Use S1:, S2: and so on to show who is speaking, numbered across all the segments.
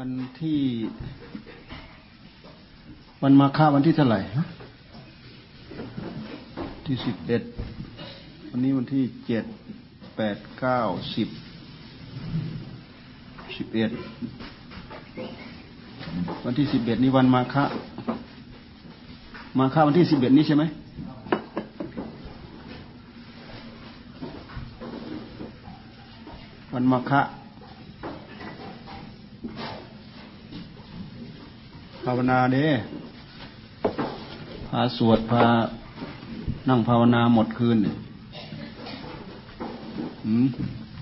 S1: วันที่วันมาฆาวันที่เท่าไหร่ที่สิบเอ็ดวันนี้วันที่เจ็ดแปดเก้าสิบสิบเอ็ดวันที่สิบเอ็ดนี่วันมาฆะมาฆะวันที่สิบเอ็ดนี้ใช่ไหมวันมาฆะ ภาวนาเด้พาสวดพานั่งภาวนาหมดคืนอืม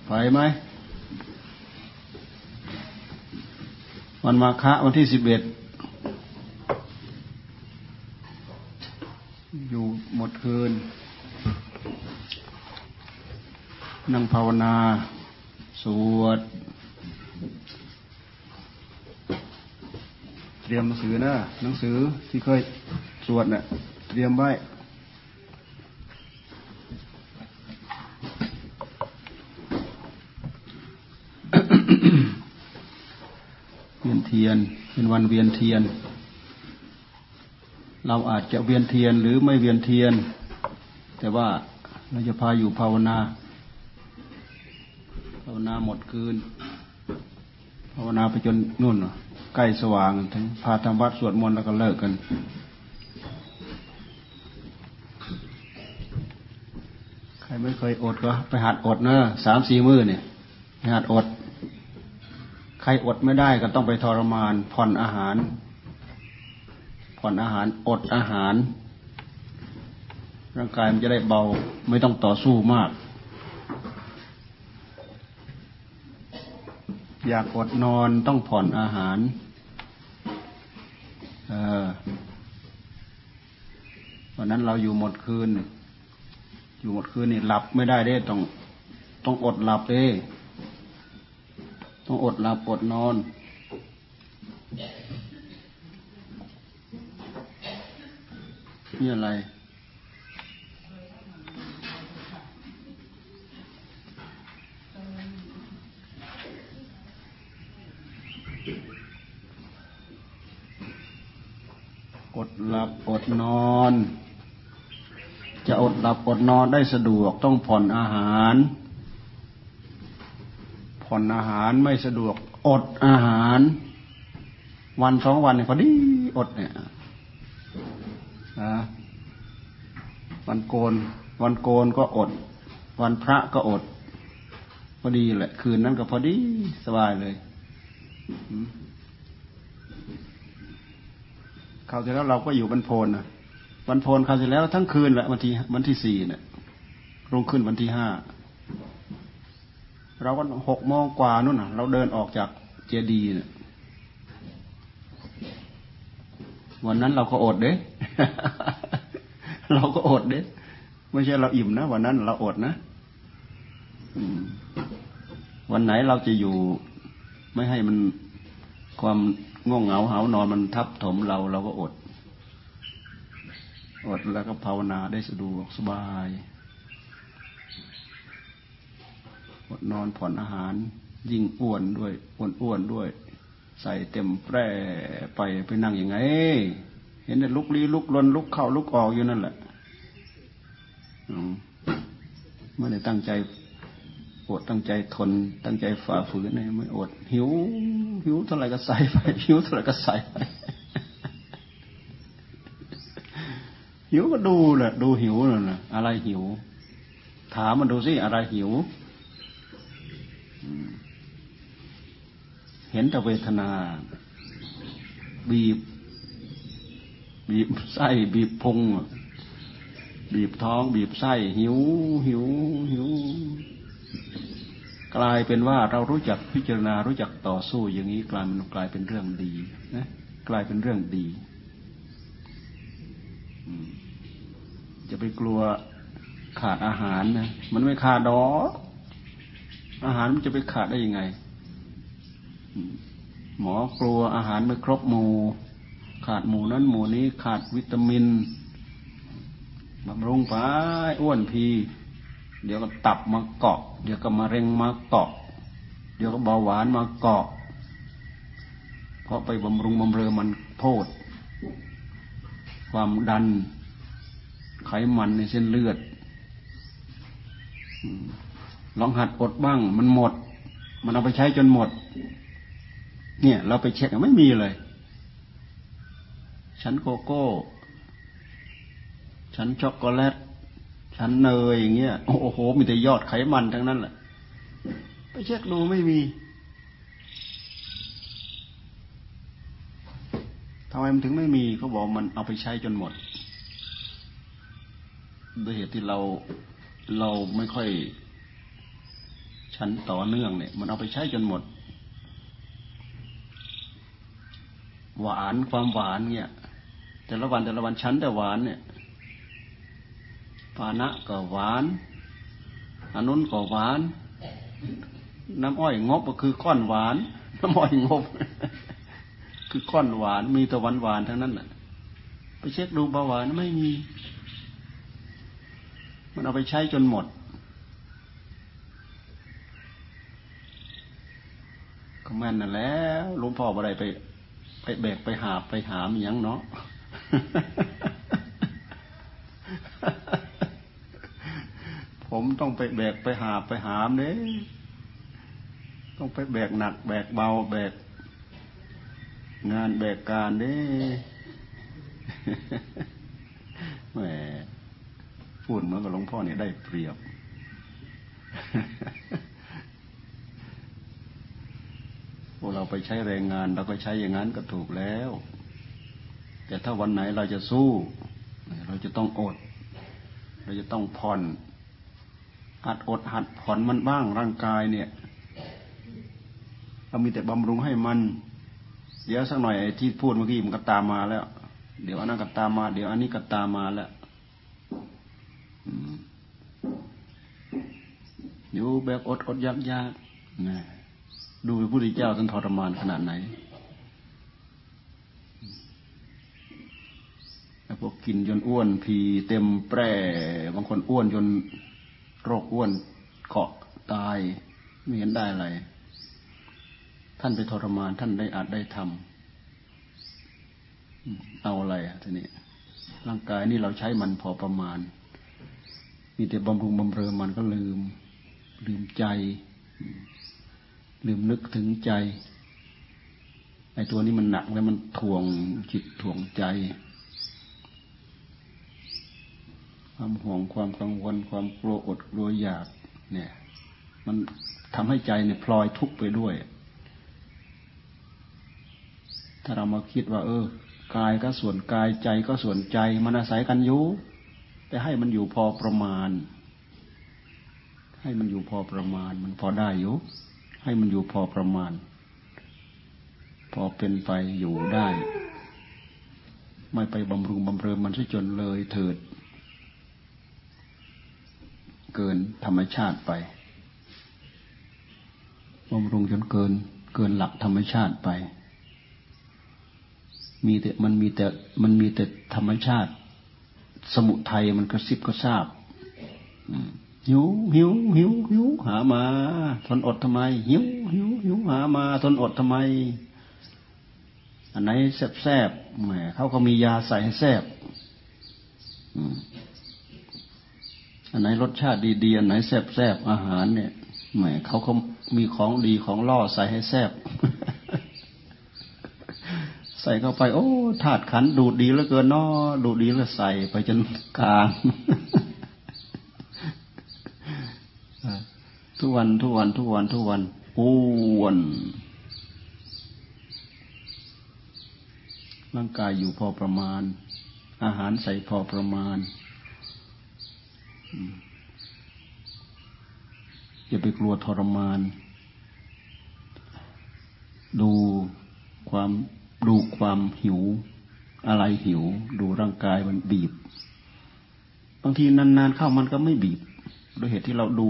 S1: ไปไหม วันมาฆะวันที่สิบเอ็ด อยู่หมดคืน นั่งภาวนา สวด เตรียมหนังสือนะหนังสือที่เคยสวดเนะ่ะ เตรียมไว้เวียนเทียน เป็นวันเวียนเทียน เราอาจจะเวียนเทียนหรือไม่เวียนเทียน แต่ว่าเราจะพาอยู่ภาวนา ภาวนาหมดคืน ภาวนาไปจนนู่น ใกล้สว่างถึงพาทำวัดสวดมนต์แล้วก็เลิกกัน ใครไม่เคยอดก็ไปหัดอดเนอะสามสี่มือเนี่ยไปหัดอด ใครอดไม่ได้ก็ต้องไปทรมาน ผ่อนอาหาร ผ่อนอาหารอดอาหาร ร่างกายมันจะได้เบาไม่ต้องต่อสู้มากอยากอดนอนต้องผ่อนอาหาร วันนั้นเราอยู่หมดคืน อยู่หมดคืนนี่หลับไม่ได้เด้ต้อง ต้องอดหลับเด้ต้องอดหลับอดนอน นี่อะไร หลับอดนอน จะอดหลับอดนอนได้สะดวกต้องผ่อนอาหาร ผ่อนอาหารไม่สะดวก อดอาหาร วันสองวันเนี่ยพอดีอดเนี่ยนะวันโกน วันโกนก็อด วันพระก็อด พอดีแหละ คืนนั้นก็พอดีสบายเลย ราวที่แล้วเราก็อยู่บรรพนนะวันโพนคราวที่แล้วทั้งคืนแหละวันที่วันที่สี่เนี่ยรุ่งขึ้นวันที่ห้าเราก็หกโมงกว่านู่นน่ะ เราเดินออกจากเจดีเนี่ยวันนั้นเราก็อดเด้ เราก็อดเด้ ไม่ใช่เราอิ่มนะวันนั้นเราอดนะวันไหนเราจะอยู่ ไม่ให้มันความ ง่วงเหงาเหานอนมันทับถมเราเราก็อด อดแล้วก็ภาวนาได้สะดวกสบายอดนอนผ่อนอาหาร ยิ่งอ้วนด้วยอ้วนอ้วนด้วย ใส่เต็มแปร่ไปไปนั่งยังไง เห็นแต่ลุกลี้ลุกลนลุกเข้าลุกออกอยู่นั่นแหละไม่ได้ตั้งใจ อดตั้งใจทน ตั้งใจฝ่าฝืนเนี่ยไม่อด หิว หิวเท่าไหร่ก็ใส่ไป หิวเท่าไหร่ก็ใส่ไปหิวก็ดูแหละดูหิวน่ะอะไรหิว ถามมันดูสิอะไรหิว เห็นแต่เวทนา บีบ บีบไส้บีบพุงบีบท้อง บีบไส้หิว หิว หิว กลายเป็นว่าเรารู้จักพิจารณารู้จักต่อสู้อย่างนี้กลายมันกลายเป็นเรื่องดีนะกลายเป็นเรื่องดีจะไปกลัวขาดอาหารนะมันไม่ขาดดออาหารมันจะไปขาดได้ยังไง หมอกลัวอาหารไม่ครบหมู่ขาดหมู่นั้นหมู่นี้ขาดวิตามินบำรุงไปอ้วนพี เดี๋ยวก็ตับมาเกาะ เดี๋ยวก็มะเร็งมาเกาะ เดี๋ยวก็เบาหวานมาเกาะเพราะไปบำรุงบำเรอมันโทษ ความดัน ไขมันในเส้นเลือดลองหัดอดบ้าง มันหมด มันเอาไปใช้จนหมด เนี่ย เราไปเช็คไม่มีเลยชั้นโกโก้ชั้นช็อกโกแลต ชั้นเนยอย่างเงี้ยโอ้โห มีแต่ยอดไขมันทั้งนั้นแหละไปเช็คดูไม่มีทำไมมันถึงไม่มีเขาบอกมันเอาไปใช้จนหมดด้วยเหตุที่เราเราไม่ค่อยชั้นต่อเนื่องเนี่ย มันเอาไปใช้จนหมด หวานความหวานเนี่ย แต่ละวันแต่ละวันชั้นแต่หวานเนี่ย ปานะก็หวานอนุนก็หวาน น้ำอ้อยงบก็คือก้อนหวาน น้ำอ้อยงบ คือก้อนหวาน มีต่หวานหวานทั้งนั้นแหละไปเช็คดูเบาหวานไม่มี มันเอาไปใช้จนหมด ก็แม่นนั่นแล้วหลวงพ่ออะไรไป ไปแบกไปหาไปหามอย่างเนาะ ผมต้องไปแบกไปหาไปหามเด้ต้องไปแบกหนัก แบกเบา แบก งานแบกการเด้แหมพูดเหมือนกับหลวงพ่อเนี่ยได้เปรียบ พวกเราไปใช้แรงงานเราก็ใช้อย่างนั้นก็ถูกแล้ว แต่ถ้าวันไหนเราจะสู้ เราจะต้องอด เราจะต้องผ่อน หัดอดหัดผ่อนมันบ้างร่างกายเนี่ย เรามีแต่บำรุงให้มัน เดี๋ยวสักหน่อยไอ้ที่พูดเมื่อกี้มันก็ตามมาแล้ว เดี๋ยวอันนั้นก็ตามมา เดี๋ยวอันนี้ก็ตามมาแล้วอยู่แบบอดอดยากยากนะดูพระพุทธเจ้าท่านทรมานขนาดไหนพวกกินจนอ้วน พีเต็มแปร่บางคนอ้วนจน โรคอ้วนเกาะตายไม่เห็นได้อะไร ท่านไปทรมานท่านได้อาจได้ทำเอาอะไรอะทีนี้ร่างกายนี่เราใช้มันพอประมาณ มีแต่บำรุงบำเรอมันก็ลืม ลืมใจ ลืมนึกถึงใจไอ้ตัวนี้มันหนักแล้วมันถ่วงจิตถ่วงใจ ความห่วงความกังวล ความกลัวอดกลัวอยาก เนี่ย มันทำให้ใจเนี่ยพลอยทุกข์ไปด้วย ถ้าเรามาคิดว่า เออกายก็ส่วนกายใจก็ส่วนใจ มันอาศัยกันอยู่แต่ให้มันอยู่พอประมาณ ให้มันอยู่พอประมาณ มันพอได้อยู่ให้มันอยู่พอประมาณ พอเป็นไปอยู่ได้ ไม่ไปบำรุงบำเรอมันซะจนเลยเถิด เกินธรรมชาติไปบำรุงจนเกิน เกินหลักธรรมชาติไป มีแต่มันมีแต่มันมีแต่ธรรมชาติ สมุทัยมันกระซิบก็ทราบหิวหิวหิวหิวหามาทนอดทำไม หิวหิวหิวหามาทนอดทำไม อันไหนแซบแซบแหมเขาก็มียาใส่ให้แซบ อันไหนรสชาติดีๆอันไหนแซ่บๆอาหารเนี่ยแหมเขาเขามีของดีของล่อใส่ให้แซ่บใส่เข้าไป โอ้ถาดขันดูดดีเหลือเกินนาะดูดดีแล้วใส่ไปจนกลางทุกวันทุกวันทุกวันทุกวันอ้วนร่างกายอยู่พอประมาณ อาหารใส่พอประมาณ อย่าไปกลัวทรมาน ดูความดูความหิว อะไรหิว ดูร่างกายมันบีบ บางทีนานๆเข้ามันก็ไม่บีบโดยเหตุที่เราดู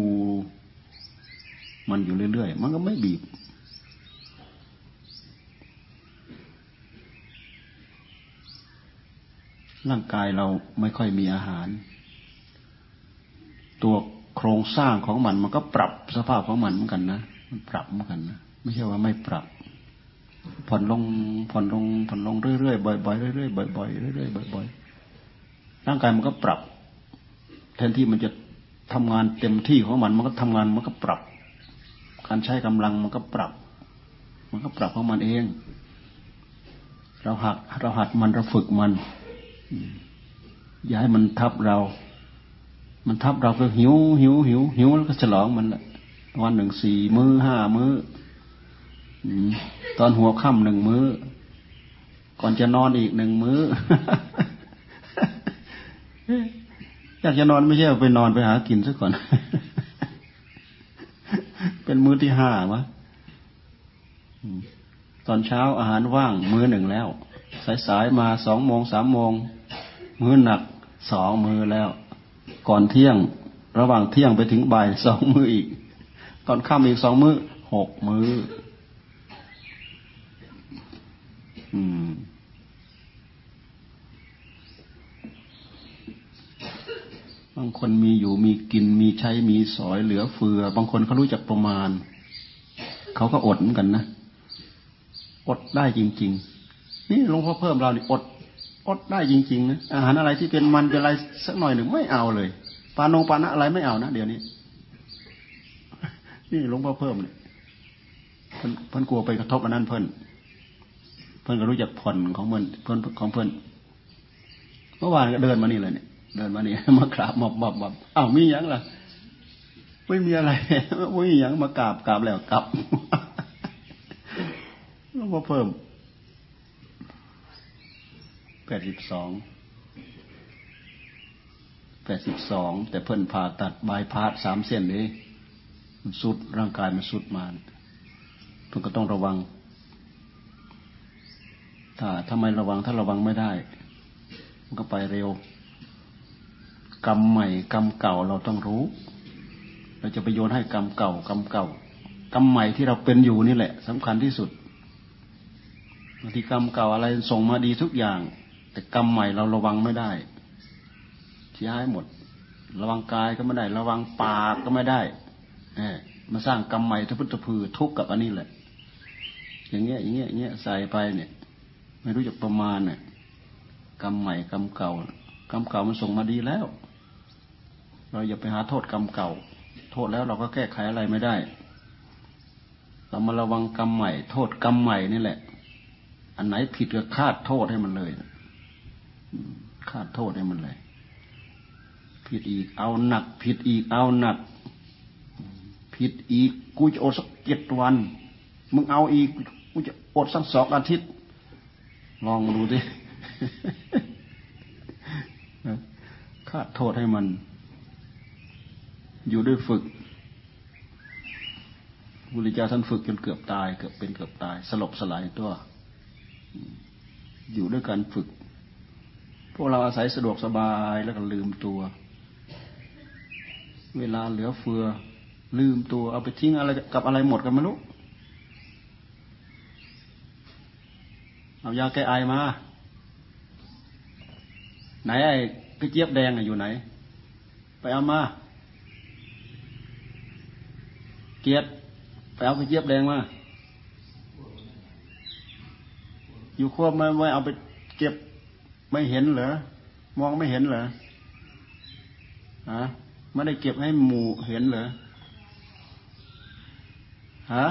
S1: มันอยู่เรื่อยๆ มันก็ไม่บีบ ร่างกายเราไม่ค่อยมีอาหาร ตัวโครงสร้างของมัน มันก็ปรับสภาพของมันเหมือนกันนะมันปรับเหมือนกันนะไม่ใช่ว่าไม่ปรับ ผ่อนลงผ่อนลงผ่อนลงเรื่อยๆบ่อยๆเรื่อยๆบ่อยๆเรื่อยๆบ่อยๆร่างกายมันก็ปรับ แทนที่มันจะทำงานเต็มที่ของมัน มันก็ทำงานมันก็ปรับ การใช้กำลังมันก็ปรับ มันก็ปรับของมันเอง เราหัดเราหัดมันเราฝึกมัน อย่าให้มันทับเรา มันทับเราก็หิวหิวหิวหิวแล้วก็ฉลองมันละวันหนึ่งสี่มือ้อห้ามื้อตอนหัวค่ำหนึ่งมื้อ ก่อนจะนอนอีกหนึ่งมื้ออยากจะนอนไม่ใช่ไปนอนไปหากินซะก่อน เป็นมื้อที่ห้าวะตอนเช้าอาหารว่างมื้อหนึ่งแล้ว สายๆมาสองโมงสามโมง มื้อหนักสองมื้อแล้ว ก่อนเที่ยง ระหว่างเที่ยงไปถึงบ่ายสองมื้ออีก ตอนค่ำอีกสองมื้อหกมื้อบางคนมีอยู่มีกินมีใช้มีสอยเหลือเฟือ บางคนเขารู้จักประมาณ เขาก็อดเหมือนกันนะ อดได้จริง ๆ นี่หลวงพ่อเพิ่มเรานี่อด อดได้จริง ๆ นะ อาหารอะไรที่เป็นมันเป็นอะไรสักหน่อยหนึ่งไม่เอาเลย ปานงปานะอะไรไม่เอานะเดี๋ยวนี้ นี่หลวงพ่อเพิ่มเนี่ยเพิ่นเพิ่นกลัวไปกระทบอันนั้นเพิ่นเพื่นก็รู้จักผ่อนของเพื่นเพื่นของเพื่นเมื่อวานก็เดินมานี่เลยเนี่ยเดินมานี่มากราบมอบมอบมอบอ้าวมีอย่างล่ะไม่มีอะไรไม่มีอย่างมากราบกราบแล้วกลับแล้วก็เพิ่ม แปดสิบสองแปดสิบสองแต่เพิ่นผ่าตัดบายพาสสามเส้นเลยมันสุดร่างกายมันสุดมาเพิ่นก็ต้องระวัง ถ้าทำไมระวังถ้าระวังไม่ได้ มันก็ไปเร็ว กรรมใหม่กรรมเก่าเราต้องรู้ เราจะไปโยนให้กรรมเก่ากรรมเก่ากรรมใหม่ที่เราเป็นอยู่นี่แหละสำคัญที่สุดบางทีกรรมเก่าอะไรส่งมาดีทุกอย่าง แต่กรรมใหม่เราระวังไม่ได้เสียหายหมด ระวังกายก็ไม่ได้ ระวังปากก็ไม่ได้เอมาสร้างกรรมใหม่ทพุทธพือทุกข์กับอันนี้แหละ อย่างเงี้ยอย่างเงี้ยอย่างเงี้ยใส่ไปเนี่ย ไม่รู้จักประมาณเนี่ยกรรมใหม่กรรมเก่ากรรมเก่ามันส่งมาดีแล้ว เราอย่าไปหาโทษกรรมเก่า โทษแล้วเราก็แก้ไขอะไรไม่ได้ เรามาระวังกรรมใหม่ โทษกรรมใหม่นี่แหละ อันไหนผิดก็คาดโทษให้มันเลย คาดโทษให้มันเลย ผิดอีกเอาหนัก ผิดอีกเอาหนัก ผิดอีก กูจะอดสักเจ็ดวัน มึงเอาอีก กูจะอดสักสองอาทิตย์ ลองดูดิคาดโทษให้มัน อยู่ด้วยฝึกบุริจาท่านฝึกจนเกือบตายเกือบเป็นเกือบตาย สลบสลายตัว อยู่ด้วยการฝึก พวกเราอาศัยสะดวกสบายแล้วก็ลืมตัว เวลาเหลือเฟือ ลืมตัวเอาไปทิ้งอะไรกับอะไรหมดกันไม่รู้เอายาแก้ไอมา ไหนไอ้กระเจี๊ยบแดงอยู่ไหน ไปเอามา เกียรติไปเอากระเจี๊ยบแดงมา อยู่ควบไม่ไม่เอาไปเก็บ ไม่เห็นเหรอ มองไม่เห็นเหรอฮะไม่ได้เก็บให้หมู่เห็นเหรอฮะ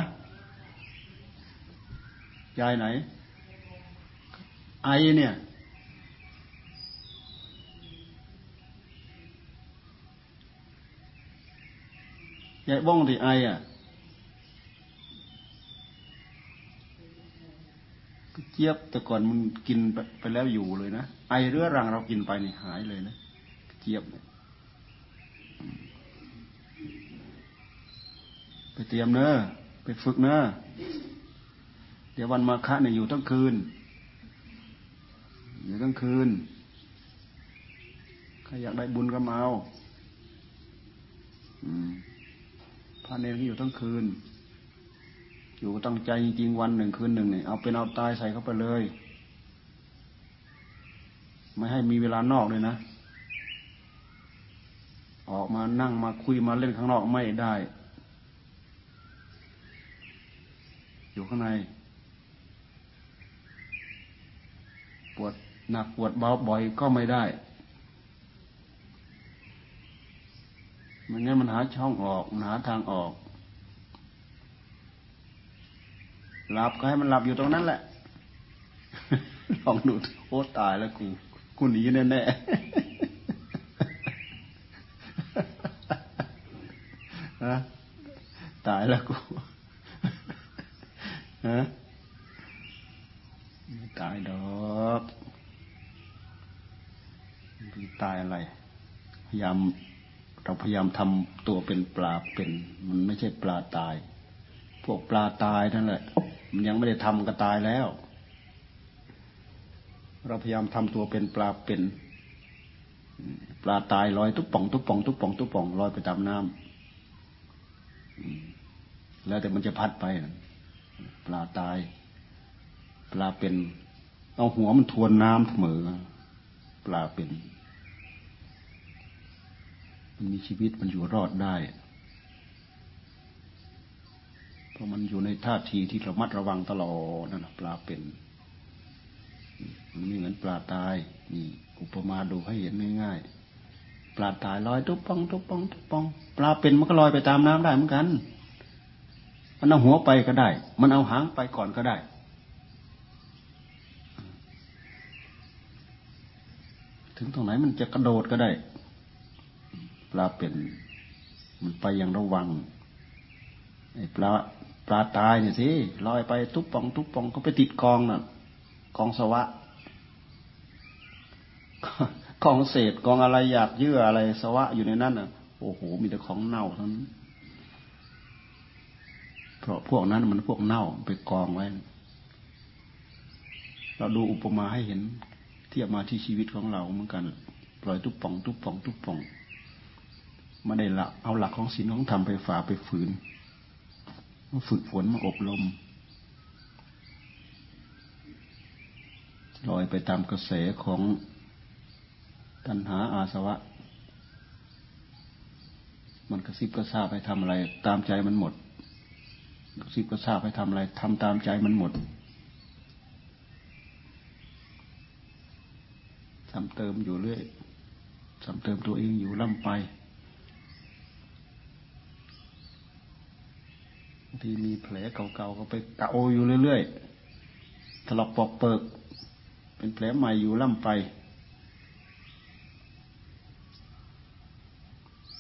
S1: ยายไหน ไอเนี่ย ยายบ้องที่ไออะ เจี๊ยบแต่ก่อนมันกินไปแล้วอยู่เลยนะไอเรื้อรังเรากินไปนี่หายเลยนะเจี๊ยบเนี่ยไปเตรียมเนอะไปฝึกเนอะเดี๋ยววันมาคะเนี่ยอยู่ทั้งคืน อยู่กลางคืนใครอยากได้บุญก็มาเอาพระเนรที่อยู่ทั้งคืน อยู่ตั้งใจจริงๆวันหนึ่งคืนหนึ่งเนี่ยเอาเป็นเอาตายใส่เข้าไปเลย ไม่ให้มีเวลานอกเลยนะ ออกมานั่งมาคุยมาเล่นข้างนอกไม่ได้ อยู่ข้างใน ปวดหนักปวดเบาบ่อยก็ไม่ได้มันงั้นมันหาช่องออกหาทางออก หลับก็ให้มันหลับอยู่ตรงนั้นแหละ ลองดูโอ้ตายแล้วกู กูหนีแน่แน่ฮะตายแล้วกูฮะตายดอกตายอะไร พยายามเราพยายามทำตัวเป็นปลาเป็น มันไม่ใช่ปลาตาย พวกปลาตายนั่นแหละ มันยังไม่ได้ทำก็ตายแล้ว เราพยายามทำตัวเป็นปลาเป็น ปลาตายลอยตุ๊บป่องตุ๊บป่องตุ๊บป่องตุ๊บป่องลอยไปตามน้ำแล้วแต่มันจะพัดไป ปลาตาย ปลาเป็น เอาหัวมันทวนน้ำเสมอปลาเป็น มันมีชีวิตมันอยู่รอดได้ เพราะมันอยู่ในท่าทีที่ระมัดระวังตลอดนั่นปลาเป็นมันไม่เหมือนปลาตายนี่อุปมาดูให้เห็นง่ายๆปลาตายลอยตุ๊บปองตุ๊บปองตุ๊บปอง ปลาเป็นมันก็ลอยไปตามน้ำได้เหมือนกัน มันเอาหัวไปก็ได้ มันเอาหางไปก่อนก็ได้ถึงตรงไหนมันจะกระโดดก็ได้ ปลาเป็น มันไปอย่างระวังไอ้ปลา ปลาตายเนี่ยสิลอยไปทุบปอง ทุบปองก็ไปติดกองน่ะกองสวะกองเศษกองอะไรอยากเยื่ออะไรสวะอยู่ในนั้นน่ะ โอ้โหมีแต่ของเน่าทั้งเพราะพวกนั้นมันพวกเน่าไปกองไว้ เราดูอุปมาให้เห็นเทียบมาที่ชีวิตของเราเหมือนกันปล่อยทุบป่อง ทุบป่อง ทุบป่องไมาได้ละเอาหลักของศีลของธรรมไปฝ่าไปฝืน มาฝึกฝนมาอบรมลอยไปตามกระแสของตัณหาอาสวะ มันกระซิบกระซาบไปทำอะไร ตามใจมันหมด กระซิบกระซาบไปทำอะไรทำตามใจมันหมดทำเติมอยู่เรื่อยทำเติมตัวเองอยู่ล่ำไป ทีมีแผลเก่าๆก็ไปเกาอยู่เรื่อยๆถลอกปอกเปิก เป็นแผลใหม่อยู่ล่ำไป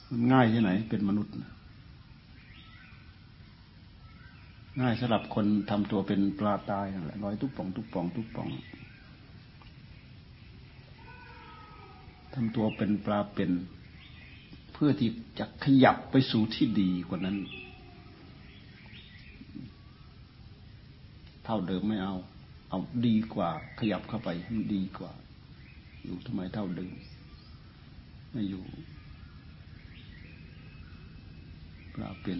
S1: มันง่ายที่ไหน เป็นมนุษย์ ง่ายสำหรับคนทำตัวเป็นปลาตายนั่นแหละลอยทุกป่อง ทุกป่อง ทุกป่องทำตัวเป็นปลาเป็น เพื่อที่จะขยับไปสู่ที่ดีกว่านั้นเท่าเดิมไม่เอา เอาดีกว่า ขยับเข้าไปให้ดีกว่า อยู่ทำไมเท่าเดิม ไม่อยู่ปลาเปลี่ยน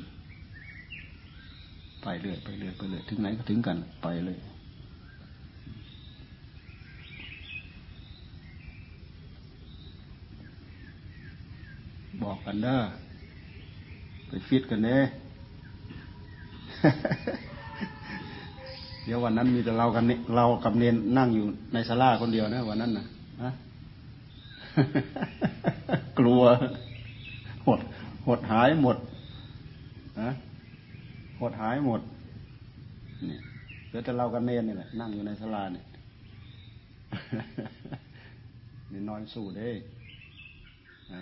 S1: ไปเรื่อยไปเรื่อยไปเรื่อยถึงไหนก็ถึงกันไปเลยบอกกันเด้อไปฟิตกันเน่ เดี๋ยววันนั้นมีแต่เรากันเรากับเนนนั่งอยู่ในศาลาคนเดียวนะวันนั้นนะนะกลัวหดหดหายหมดนะหดหายหมดเนี่เหลือแต่เรากับเนนนี่แหละนั่งอยู่ในศาลาเนี่ยนี่นอนสู้เด้อ่า